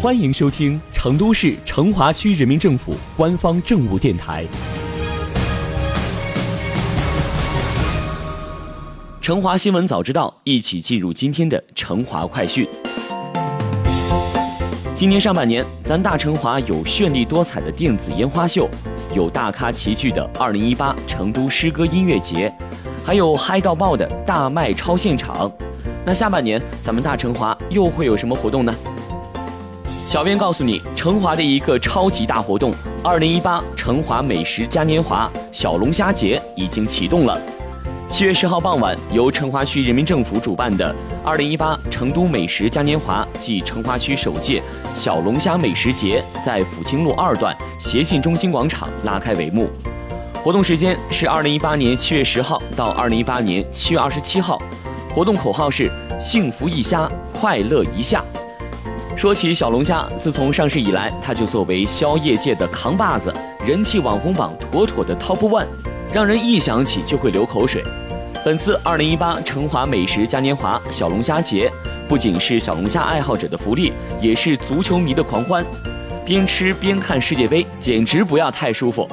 欢迎收听成都市成华区人民政府官方政务电台。成华新闻早知道，一起进入今天的成华快讯。今年上半年，咱大成华有绚丽多彩的电子烟花秀，有大咖齐聚的2018成都诗歌音乐节，还有嗨到爆的大麦超现场。那下半年，咱们大成华又会有什么活动呢？小编告诉你，成华的一个超级大活动——二零一八成华美食嘉年华小龙虾节已经启动了。七月十号傍晚，由成华区人民政府主办的二零一八成都美食嘉年华暨成华区首届小龙虾美食节在抚清路二段协信中心广场拉开帷幕。活动时间是二零一八年七月十号到二零一八年七月二十七号。活动口号是“幸福一虾，快乐一下”。说起小龙虾，自从上市以来，它就作为宵夜界的扛把子，人气网红榜妥妥的 top one，让人一想起就会流口水。本次二零一八成华美食嘉年华小龙虾节，不仅是小龙虾爱好者的福利，也是足球迷的狂欢。边吃边看世界杯，简直不要太舒服。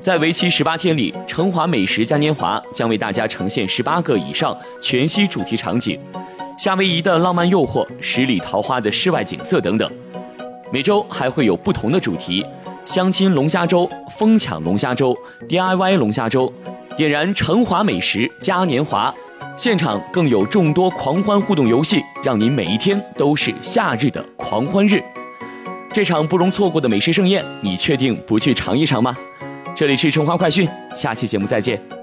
在为期十八天里，成华美食嘉年华将为大家呈现十八个以上全息主题场景。夏威夷的浪漫诱惑，十里桃花的世外景色等等，每周还会有不同的主题：相亲龙虾粥、疯抢龙虾粥、DIY 龙虾粥，点燃成华美食嘉年华。现场更有众多狂欢互动游戏，让你每一天都是夏日的狂欢日。这场不容错过的美食盛宴，你确定不去尝一尝吗？这里是成华快讯，下期节目再见。